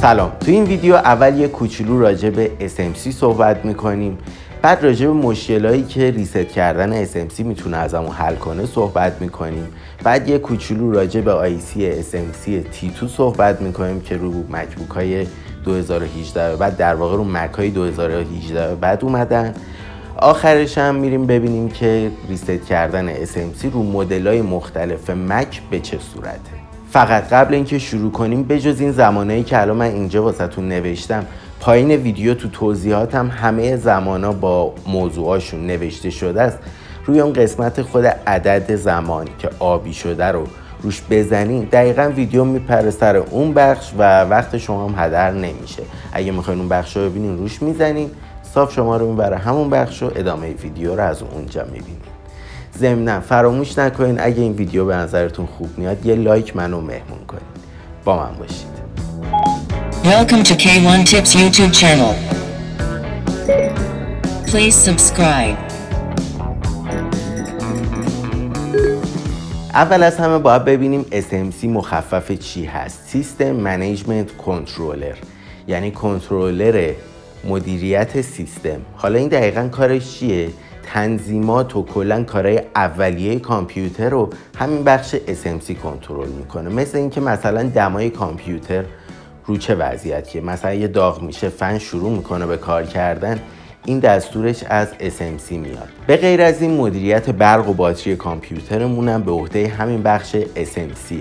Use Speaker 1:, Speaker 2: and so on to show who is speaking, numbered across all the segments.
Speaker 1: سلام. تو این ویدیو اول یه کوچولو راجع به SMC صحبت می‌کنیم. بعد راجع به مشکلایی که ریست کردن SMC می‌تونه ازمون حل کنه صحبت می‌کنیم. بعد یه کوچولو راجع به آیسی SMC T2 صحبت می‌کنیم که رو مکبوک های 2018 بعد در واقع رو مک های 2018 بعد اومدن. آخرش هم میریم ببینیم که ریست کردن SMC رو مدل های مختلف مک به چه صورته. فقط قبل اینکه شروع کنیم بجز این زمانهایی که الان من اینجا واسهتون نوشتم پایین ویدیو تو توضیحاتم همه زمانا با موضوعاشون نوشته شده است. روی اون قسمت خود عدد زمان که آبی شده رو روش بزنین. دقیقا ویدیو میپره سر اون بخش و وقت شما هم هدر نمیشه. اگه می‌خواین اون بخش رو ببینین روش می‌زنین. صاف شما رو می‌بره همون بخش و ادامه ویدیو رو از اونجا می‌بینین ضمنا فراموش نکنین اگه این ویدیو به نظرتون خوب میاد یه لایک منو مهمون کنین. با من باشید.
Speaker 2: Welcome to K1 Tips YouTube channel. Please subscribe.
Speaker 1: اول از همه باید ببینیم SMC مخفف چی هست. System Management Controller یعنی کنترلر مدیریت سیستم. حالا این دقیقا کارش چیه؟ تنظیمات و کلا کارهای اولیه کامپیوتر رو همین بخش SMC کنترل می‌کنه. مثل اینکه مثلا دمای کامپیوتر رو چه وضعیتیه؟ مثلا یه داغ میشه فن شروع می‌کنه به کار کردن این دستورش از SMC میاد. به غیر از این مدیریت برق و باتری کامپیوترمون هم به عهده همین بخش SMCه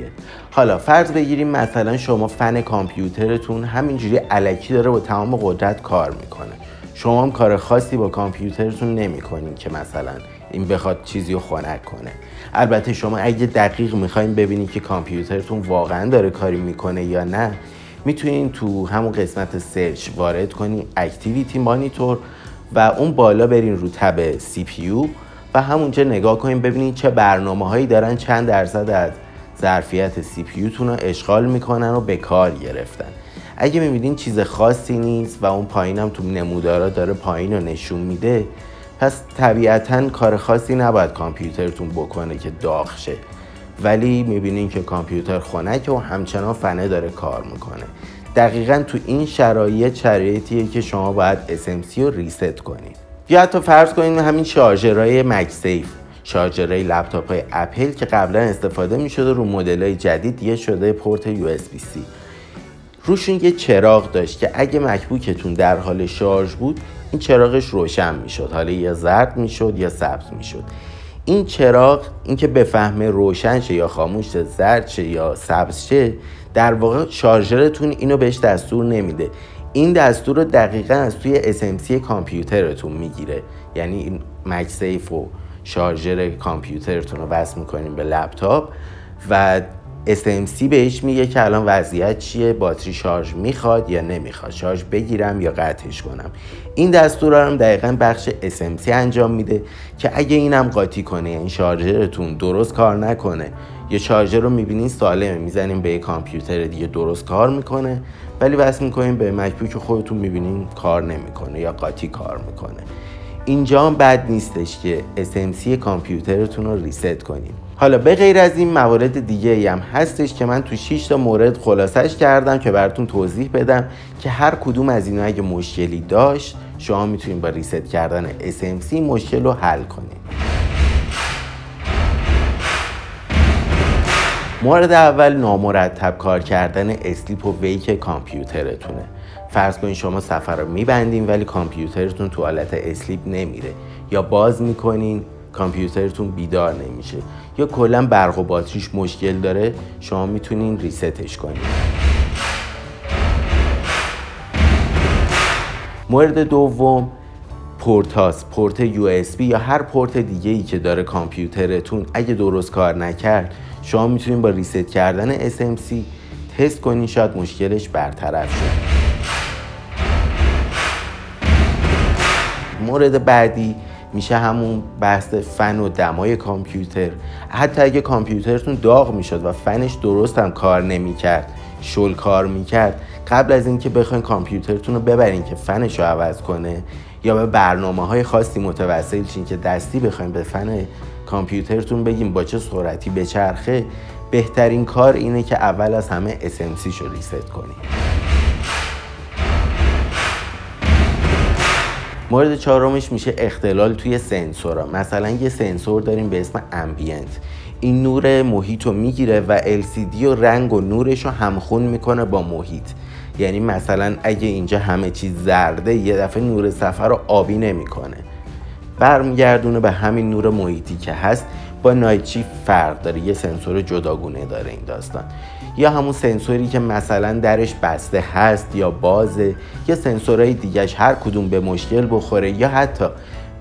Speaker 1: حالا فرض بگیریم مثلا شما فن کامپیوترتون همینجوری علکی داره با تمام قدرت کار می‌کنه. شما هم کار خاصی با کامپیوترتون نمی‌کنین که مثلا این بخواد چیزی رو خنک کنه. البته شما اگه دقیق می‌خواین ببینید که کامپیوترتون واقعا داره کاری می‌کنه یا نه می‌تونین تو همون قسمت search وارد کنین Activity Monitor و اون بالا برین رو tab CPU و همونجا نگاه کنین ببینین چه برنامه هایی دارن چند درصد از ظرفیت CPU رو اشغال می‌کنن و به کار گرفتن. اگه می‌بینین چیز خاصی نیست و اون پایین هم تو نمودارا داره پایین رو نشون میده پس طبیعتا کار خاصی نباید کامپیوترتون بکنه که داغ شه. ولی می‌بینین که کامپیوتر خنک و همچنان فنه داره کار می‌کنه. دقیقا تو این شرایط شرایطیه که شما باید SMC رو ریست کنید. یا حتی فرض کنید همین شارژرهای مکسیف شارژرهای لپتاپ های اپل که قبلا استفاده می‌شده رو مدل های جدید یه شده پورت USB-C روشون یه چراغ داشت که اگه مکبوکتون در حال شارژ بود این چراغش روشن می‌شد. حالا یا زرد می‌شد یا سبز می‌شد. این چراغ اینکه بفهمه روشن شه یا خاموش شه زرد شه یا سبز شه در واقع شارژرتون اینو بهش دستور نمیده. این دستور رو دقیقا از توی SMC کامپیوترتون می‌گیره. یعنی این مکسیف و شارژر کامپیوترتون رو وصل می‌کنیم به لپتاپ و SMC بهش میگه که الان وضعیت چیه؟ باتری شارژ می‌خواد یا نمی‌خواد؟ شارژ بگیرم یا قطعش کنم؟ این دستور هم دقیقا بخش SMC انجام میده که اگه اینم قاطی کنه این شارژرتون درست کار نکنه یا شارژر رو می‌بینین سالمه می‌زنیم به یه کامپیوتر دیگه درست کار می‌کنه ولی وصل می‌کنیم به مکبوک خودتون می‌بینین کار نمی‌کنه یا قاطی کار می‌کنه. اینجا هم بد نیستش که SMC کامپیوترتون رو ریست کنیم. حالا به غیر از این موارد دیگه هم هستش که من تو 6 تا مورد خلاصش کردم که براتون توضیح بدم که هر کدوم از اینا اگه مشکلی داشت شما می‌تونید با reset کردن SMC مشکل رو حل کنید. مورد اول نامرتب کار کردن sleep و wake کامپیوترتونه. فرض کنید شما صفحه رو میبندین ولی کامپیوترتون تو حالت sleep نمیره. یا باز می‌کنین کامپیوترتون بیدار نمیشه. یا کلا برق و باتریش مشکل داره شما می‌تونین ریستش کنید مورد دوم پورتاس پورت یو یا هر پورت دیگه ای که داره کامپیوترتون اگه درست کار نکرد شما می‌تونین با ریست کردن SMC تست کنین شاید مشکلش برطرف شد مورد بعدی میشه همون بحث فن و دمای کامپیوتر. حتی اگه کامپیوترتون داغ می‌شد و فنش درست هم کار نمی‌کرد شل کار می‌کرد قبل از اینکه بخواین کامپیوترتون رو ببرین که فنش رو عوض کنه یا به برنامه های خاصی متوسل شین که دستی بخواین به فن کامپیوترتون بگیم با چه سرعتی بچرخه بهترین کار اینه که اول از همه SMC شو ریست کنید مورد چهارمش میشه اختلال توی سنسورا. مثلا یه سنسور داریم به اسم امبینت. این نور محیط رو می‌گیره و LCD و رنگ و نورش رو همخون می‌کنه با محیط. یعنی مثلا اگه اینجا همه چیز زرده یه دفعه نور سفر رو آبی نمی‌کنه. برمیگردونه به همین نور محیطی که هست. با نایچی فرق داره؟ یه سنسور جداگونه داره این داستان. یا همون سنسوری که مثلا درش بسته هست یا بازه یا سنسورهای دیگهش هر کدوم به مشکل بخوره یا حتی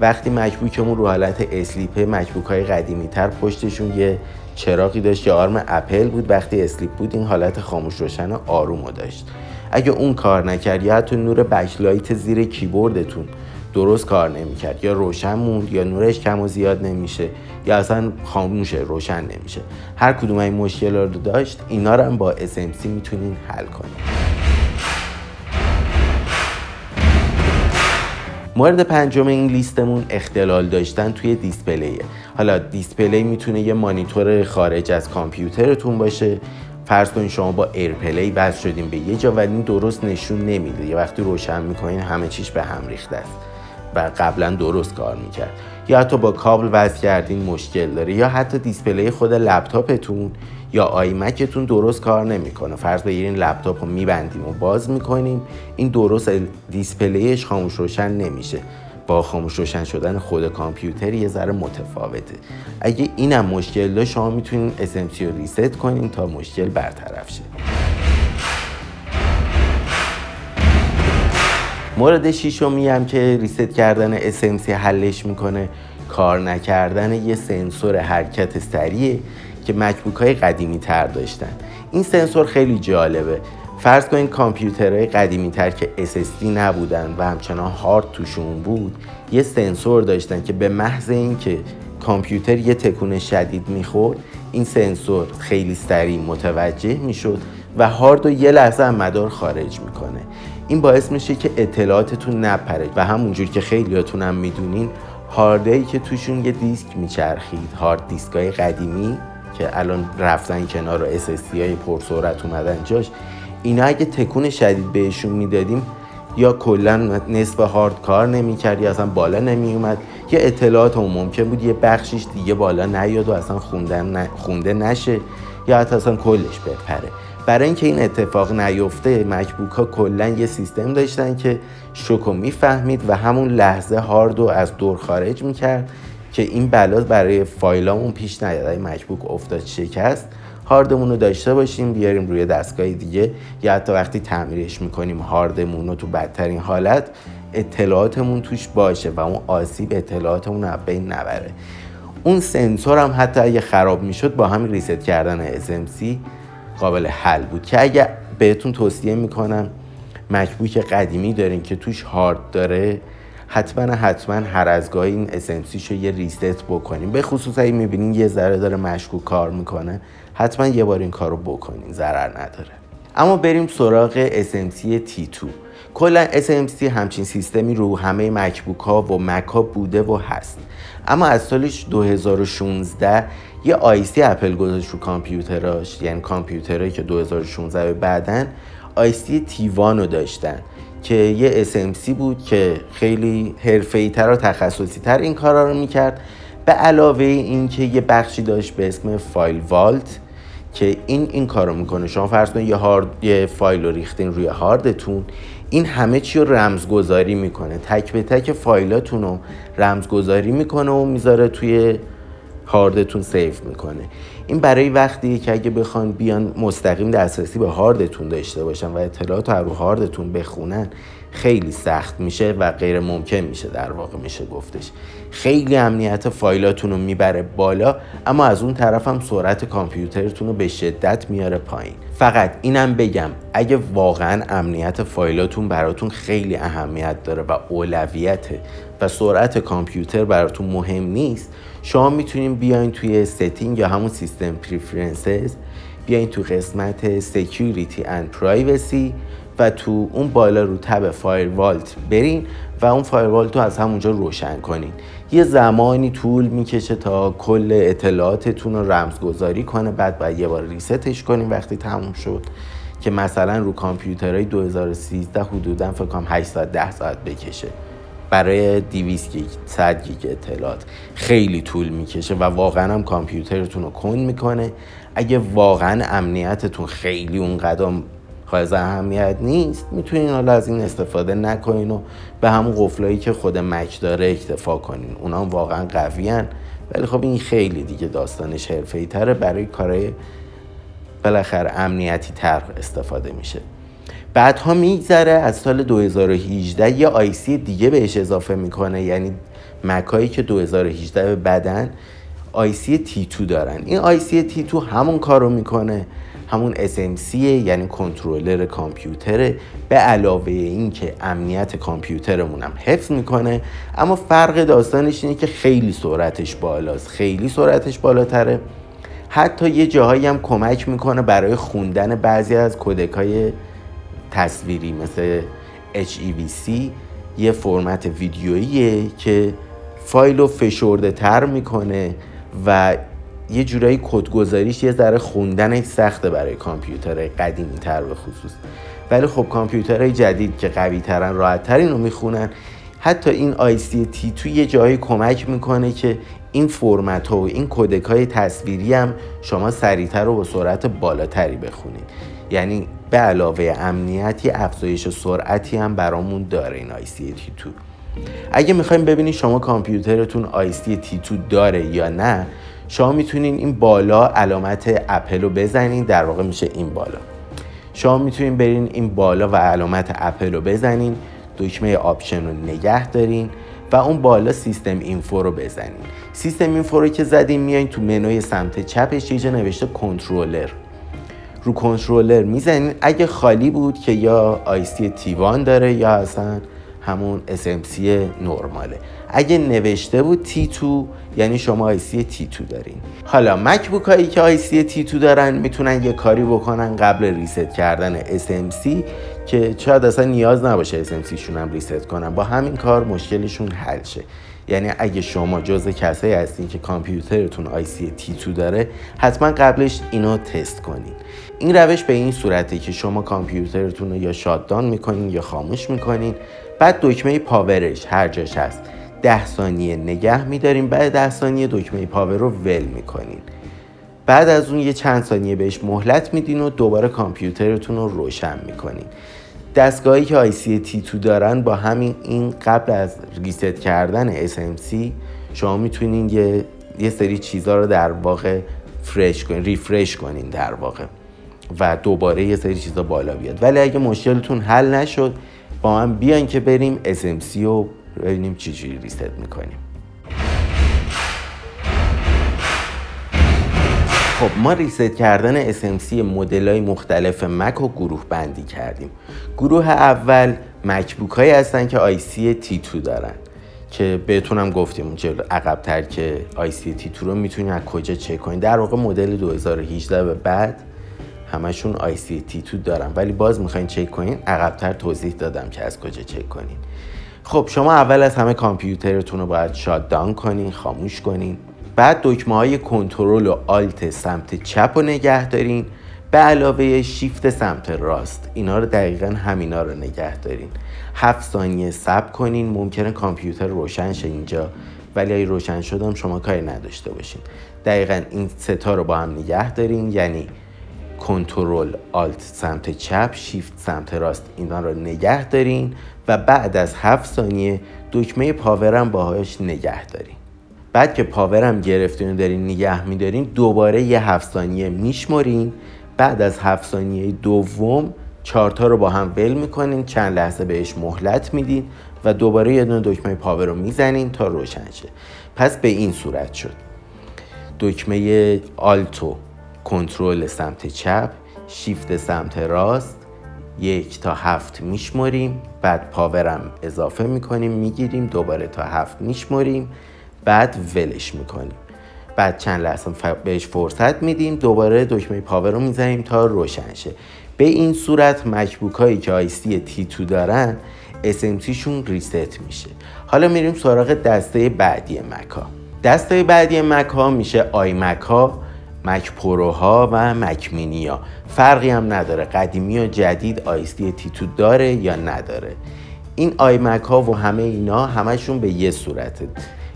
Speaker 1: وقتی MacBook مون رو حالت sleep ه MacBook های قدیمی تر پشتشون یه چراغی داشت که آرم اپل بود وقتی sleep بود این حالت خاموش روشن آروم داشت. اگه اون کار نکرد یا حتی نور backlight زیر کیبوردتون درست کار نمی‌کرد یا روشن موند یا نورش کم و زیاد نمیشه یا اصلا خاموشه روشن نمیشه. هر کدوم این مشکل رو داشت اینا رو هم با SMC می‌تونین حل کنید مورد پنجم این لیستمون اختلال داشتن توی display ه. حالا display می‌تونه یه مانیتور خارج از کامپیوترتون باشه. فرض کنید شما با AirPlay وصل شدیم به یه جا و این درست نشون نمیده. یه وقتی روشن می‌کنین همه چیش به هم ریخته است و قبلا درست کار می‌کرد. یا حتی با کابل وصل کردین مشکل داره یا حتی display خود لپتاپتون یا iMac تون درست کار نمی‌کنه. فرض بگیرین لپتاپ رو میبندیم و باز می‌کنیم این درست display ش خاموش روشن نمیشه. با خاموش روشن شدن خود کامپیوتر یه ذره متفاوته. اگه اینم مشکل داشت شما می‌تونین SMC رو reset کنین تا مشکل برطرف شه. مورد شیشمی هم که reset کردن SMC حلش می‌کنه کار نکردن یه سنسور حرکت سریعه که MacBook های قدیمی تر داشتن. این سنسور خیلی جالبه. فرض کنید کامپیوترهای قدیمی تر که SSD نبودن و همچنان هارد توشون بود یه سنسور داشتن که به محض اینکه کامپیوتر یه تکون شدید می‌خورد این سنسور خیلی سریع متوجه می‌شد و هارد رو یه لحظه از مدار خارج می‌کنه. این باعث میشه که اطلاعاتتون نپره و همونجور که خیلیاتون هم می‌دونین هاردهایی که توشون یه دیسک میچرخید هارد دیسک قدیمی که الان رفتن کنار و SSD های پرسرعت اومدن جاش اینا اگه تکون شدید بهشون می‌دادیم یا کلا نصف هارد کار نمی‌کرد یا اصلا بالا نمیومد یا اطلاعات اون ممکن بود یه بخشیش دیگه بالا نیاد و اصلا خونده نشه یا حتی اصلا کلش بپره. برای اینکه این اتفاق نیفته مکبوک ها کلا یه سیستم داشتن که شوکو می‌فهمید و همون لحظه هارد رو از دور خارج می‌کرد که این بلا برای فایلامون پیش نیاد. مکبوک افتاد شکست هاردمون رو داشته باشیم بیاریم روی دستگاه دیگه. یا حتی وقتی تعمیرش می‌کنیم هاردمون رو تو بدترین حالت اطلاعاتمون توش باشه و اون آسیب اطلاعاتمون رو بین نبره. اون سنسور هم حتی اگه خراب می‌شد با همین ریست کردن SMC قابل حل بود. که اگه بهتون توصیه می‌کنم مکبوک قدیمی دارین که توش هارد داره حتما حتما هر از گاهی این اسمسی رو یه ریست بکنیم به خصوص اگه می‌بینین یه ذره داره مشکوک کار می‌کنه حتما یه بار این کار رو بکنین ضرر نداره. اما بریم سراغ SMC T2 کلا SMC همچین سیستمی رو همه مکبوک ها و مک ها بوده و هست. اما از سالش 2016 یه آیسی اپل گذاشت رو کامپیوتراش یعنی کامپیوترهایی که 2016 بعدن آیسی تیوان رو داشتن که یه SMC بود که خیلی حرفه‌ای تر و تخصصی تر این کارا رو می‌کرد. به علاوه اینکه یه بخشی داشت به اسم فایل والت که این این کارو می‌کنه. شما فرض کنید یه هارد یه فایل رو ریختین روی هاردتون این همه چی رو رمزگذاری می‌کنه. تک به تک فایلاتون رو رمزگذاری می‌کنه و می‌ذاره توی هاردتون سیف می‌کنه. این برای وقتی که اگه بخوان بیان مستقیم دسترسی به هاردتون داشته باشن و اطلاعات رو هاردتون بخونن خیلی سخت میشه و غیر ممکن میشه در واقع میشه گفتش. خیلی امنیت فایلاتون رو می‌بره بالا اما از اون طرف هم سرعت کامپیوترتون رو به شدت میاره پایین. فقط اینم بگم اگه واقعا امنیت فایلاتون براتون خیلی اهمیت داره و اولویته و سرعت کامپیوتر براتون مهم نیست شما می‌تونین بیاین توی setting یا همون System Preferences بیاین تو قسمت Security and Privacy و تو اون بالا رو tab FileVault برین و اون FileVault رو از همونجا روشن کنین. یه زمانی طول می‌کشه تا کل اطلاعاتتون رو رمزگذاری کنه بعد باید یه بار reset ش کنین وقتی تموم شد. که مثلا رو کامپیوترهای 2013 حدودا فکر کنم 8 ساعت 10 ساعت بکشه. برای 200 گیگ 100 گیگ اطلاعات خیلی طول می‌کشه و واقعا هم کامپیوترتون رو کن می‌کنه. اگه واقعا امنیتتون خیلی اون قدم حائز اهمیت نیست می‌تونین حالا از این استفاده نکنین و به همون قفلایی که خود مک داره اکتفا کنین. اونا هم واقعا قویان. ولی خب این خیلی دیگه داستانش حرفه‌ای تره. برای کارهای بالاخره امنیتی تر استفاده میشه. بعدها میگذره از سال 2018 یه آیسی دیگه بهش اضافه می‌کنه. یعنی مکایی که 2018 به بدن آیسی تی 2 دارن. این آیسی تی 2 همون کارو می‌کنه. همون SMC یعنی کنترلر کامپیوتره به علاوه این که امنیت کامپیوترمون هم حفظ می‌کنه. اما فرق داستانش اینه که خیلی سرعتش بالاست. خیلی سرعتش بالاتره. حتی یه جاهایی هم کمک می‌کنه برای خوندن بعضی از کودک تصویری مثل HEVC یه فرمت ویدیوییه که فایل رو فشرده تر می‌کنه و یه جورایی کدگذاریش یه ذره خوندنش سخته برای کامپیوتر قدیمی تر به خصوص. ولی خب کامپیوترهای جدید که قوی ترن راحت ترین رو می‌خونن. حتی این ICT تی تو یه جایی کمک می‌کنه که این فرمت ها و این کودک های تصویری هم شما سریعتر و با سرعت بالاتری بخونید. یعنی به علاوه امنیتی افزایش سرعتی هم برامون داره این IC T2 اگه می‌خوایم ببینید شما کامپیوترتون IC T2 داره یا نه شما می‌تونین این بالا علامت اپل رو بزنین در واقع میشه این بالا. شما می‌تونین برین این بالا و علامت اپل رو بزنین دکمه option رو نگه دارین و اون بالا System Info رو بزنین. سیستم اینفو رو که زدین میایین تو منوی سمت چپش یه نوشته کنترلر رو کنترلر می‌زنین اگه خالی بود که یا آیسی تیوان داره یا اصلا همون SMC نرماله. اگه نوشته بود T2 یعنی شما آیسی T2 دارین. حالا مکبوک هایی که آیسی T2 دارن می‌تونن یه کاری بکنن قبل ریست کردن SMC که شاید اصلا نیاز نباشه SMC شون هم ریست کنن. با همین کار مشکلشون حل شه. یعنی اگه شما جز کسایی هستین که کامپیوترتون آیسی T2 داره حتما قبلش اینو تست کنین. این روش به این صورته که شما کامپیوترتون رو یا شاددان می‌کنین یا خاموش می‌کنین. بعد دکمه پاورش هر جاش هست. ده ثانیه نگه میداریم بعد ده ثانیه دکمه پاور رو ول می‌کنین. بعد از اون یه چند ثانیه بهش مهلت میدین و دوباره کامپیوترتون رو روشن می‌کنین. دستگاهی که ICT2 دارن با همین این قبل از ریست کردن SMC شما می‌تونین یه, یه سری چیزها رو در واقع فرش کنین ریفرش کنین در واقع و دوباره یه سری چیزا بالا بیاد. ولی اگه مشکلتون حل نشد با من بیان که بریم SMC رو ببینیم چجوری ریست می‌کنیم. خب ما ریست کردن SMC مدل های مختلف مک رو گروه بندی کردیم. گروه اول مکبوک هایی هستن که آیسی T2 دارن که بهتونم گفتیم جلو عقبتر که آیسی T2 رو می‌تونید از کجا چک کنید در واقع مدل 2018 به بعد همشون ICT2 دارن. ولی باز می‌خواین چک کنین عقبتر توضیح دادم که از کجا چک کنین. خب شما اول از همه کامپیوترتون رو باید شات دان کنین خاموش کنین. بعد دکمه های کنترل و آلت سمت چپ رو نگه دارین. به علاوه شیفت سمت راست اینا رو دقیقا همینا رو نگه دارین. هفت ثانیه صبر کنین ممکنه کامپیوتر روشن شه اینجا. ولی اگه روشن شدم شما کاری نداشته باشین. دقیقا این ستا رو با هم نگه دارین یعنی کنترل آلت سمت چپ شیفت سمت راست اینا رو نگه دارین. و بعد از هفت ثانیه دکمه پاورم باهاش نگه دارین. بعد که پاورم گرفتین و دارین نگه میدارین دوباره یه هفت ثانیه میشمرین. بعد از هفت ثانیه دوم چارتا رو با هم ول می‌کنین چند لحظه بهش مهلت میدین و دوباره یه دونه دکمه پاور رو می‌زنین تا روشن شه. پس به این صورت شد. دکمه آلتو کنترل سمت چپ شیفت سمت راست یک تا هفت میشمریم. بعد پاورم اضافه می‌کنیم می‌گیریم دوباره تا هفت میشمریم. بعد ولش می‌کنیم. بعد چند لحظه بهش فرصت میدیم دوباره دکمه power رو می‌زنیم تا روشن شه. به این صورت MacBook هایی که T2 دارن SMC شون reset میشه. حالا میریم سراغ دسته بعدی Mac ا دسته بعدی Mac ا میشه iMac ا Mac Pro ها و Mac فرقی هم نداره قدیمی و جدید IC T2 داره یا نداره. این iMac ها و همه اینا همشون به یه صورته.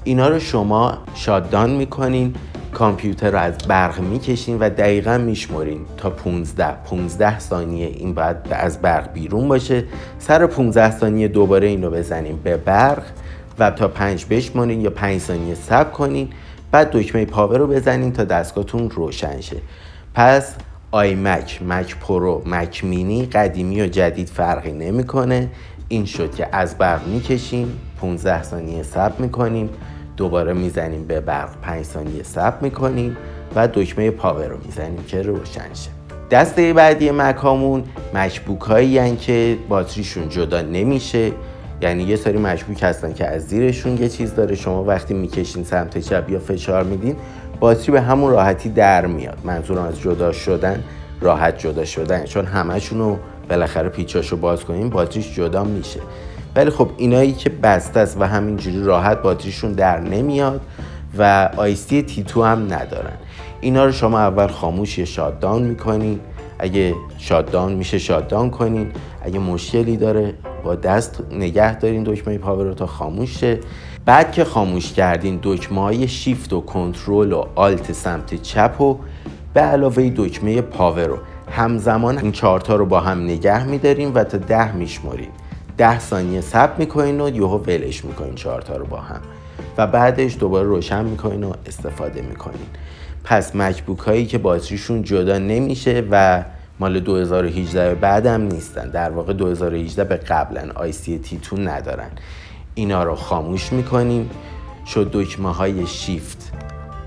Speaker 1: اینا رو شما shut down می‌کنین کامپیوتر رو از برق می‌کشین و دقیقا میشمرین تا 15 15 ثانیه این باید از برق بیرون باشه. سر 15 ثانیه دوباره این رو بزنین به برق و تا 5 بشمارین یا 5 ثانیه صبر کنین. بعد دکمه power رو بزنین تا دستگاهتون روشن شه. پس Mac، Mac Pro، Mac mini قدیمی و جدید فرقی نمی‌کنه. این شد که از برق می‌کشیم 15 ثانیه صبر می‌کنیم دوباره می‌زنیم به برق 5 ثانیه صبر می‌کنیم و دکمه پاور رو می‌زنیم که روشن شه. دسته بعدی مکامون مکبوک هایی که باتریشون جدا نمیشه. یعنی یه سری مشبوک هستن که از زیرشون یه چیز داره. شما وقتی می‌کشین سمت چپ یا فشار میدین باتری به همون راحتی در میاد. منظورم از جدا شدن راحت جدا شدن. چون همشون رو بالاخره پیچاشو باز کنیم باتریش جدا میشه. ولی خب اینایی که بسته است و همینجوری راحت باتریشون در نمیاد و آیستی تیتو هم ندارن. اینا رو شما اول خاموش یا شاددان می‌کنین اگه شاددان میشه شاددان کنین. اگه مشکلی داره با دست نگه دارین دکمه پاور رو تا خاموش شه. بعد که خاموش کردین دکمه های شیفت و کنترل و آلت سمت چپ و به علاوه دکمه پاور رو. همزمان این چارتا رو با هم نگه میداریم و تا ده میشماریم 10 ثانیه صبر می‌کنین و یهو ولش می‌کنین چهارتا رو با هم. و بعدش دوباره روشن می‌کنین و استفاده می‌کنین. پس مکبوک هایی که باتریشون جدا نمیشه و مال 2018 بعدم نیستن. در واقع 2018 به قبلا ICT2 ندارن. اینا رو خاموش می‌کنیم. شد دکمه های shift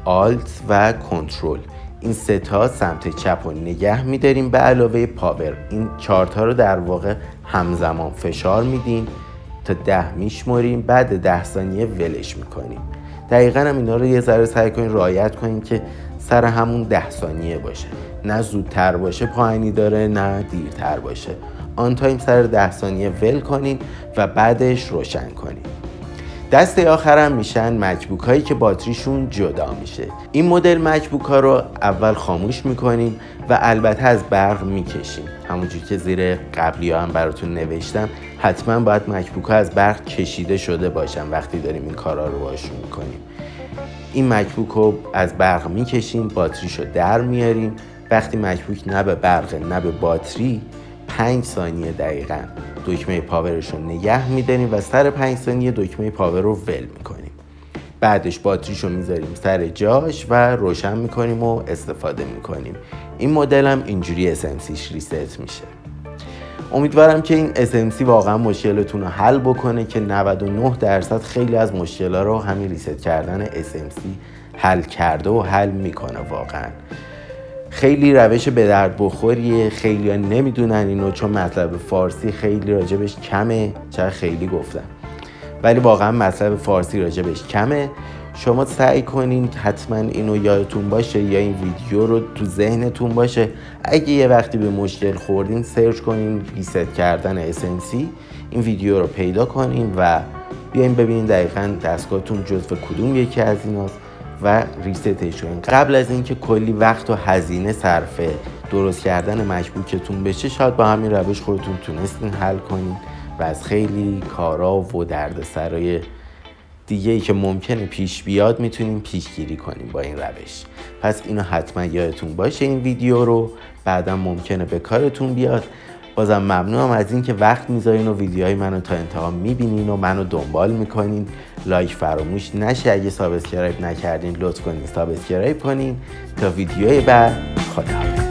Speaker 1: alt و کنترل. این سه تا سمت چپ رو نگه میداریم. به علاوه power. این چارتا رو در واقع همزمان فشار میدیم تا ده میشمریم بعد ده ثانیه ولش می‌کنیم دقیقا هم اینا رو یه ذره سعی کنیم رعایت کنیم که سر همون ده ثانیه باشه. نه زودتر باشه پایینی داره نه دیرتر باشه. on time سر ده ثانیه ول کنین و بعدش روشن کنین. دسته آخرم میشن مکبوک هایی که باتریشون جدا میشه. این مدل مکبوک ها رو اول خاموش می‌کنیم و البته از برق می‌کشیم. همونجور که زیر قبلی ها هم براتون نوشتم حتما باید مکبوک ها از برق کشیده شده باشن وقتی داریم این کارا رو باشون می‌کنیم. این مکبوک رو از برق می‌کشیم باتریش رو در میاریم. وقتی مکبوک نه به برق نه به باتری 5 ثانیه دقیقا. دکمه پاورش رو نگه میداریم و سر 5 ثانیه دکمه پاور رو ول می‌کنیم. بعدش باتریش رو می‌ذاریم سر جاش و روشن می‌کنیم و استفاده می‌کنیم. این مدل هم اینجوری SMCش ریست میشه. امیدوارم که این SMC واقعا مشکلتون رو حل بکنه که 99 درصد خیلی از مشکلها رو همین ریست کردن SMC حل کرده و حل می‌کنه واقعا. خیلی روش به درد بخوریه خیلی ها نمی‌دونن اینو چون مطلب فارسی خیلی راجبش کمه چه خیلی گفتم. ولی واقعا مطلب فارسی راجبش کمه. شما سعی کنین حتما اینو یادتون باشه یا این ویدیو رو تو ذهنتون باشه. اگه یه وقتی به مشکل خوردین سرچ کنین ریست کردن SMC این ویدیو رو پیدا کنین و بیاین ببینین دقیقا دستگاهتون جزو کدوم یکی از ایناست. و ریستش کنین قبل از اینکه کلی وقت و هزینه صرف درست کردن مشبوکتون بشه شاید با همین روش خودتون تونستین حل کنین و از خیلی کارا و دردسرای دیگه ای که ممکنه پیش بیاد می‌تونیم پیشگیری کنیم با این روش. پس اینو حتما یادتون باشه این ویدیو رو. بعدا ممکنه به کارتون بیاد. بازم ممنونم از اینکه وقت می‌ذارین و ویدیوهای منو تا انتها می‌بینین و منو دنبال می‌کنین. like فراموش نشه. اگه subscribe نکردین لطف کنین subscribe کنین. تا ویدیوهای بعد خدا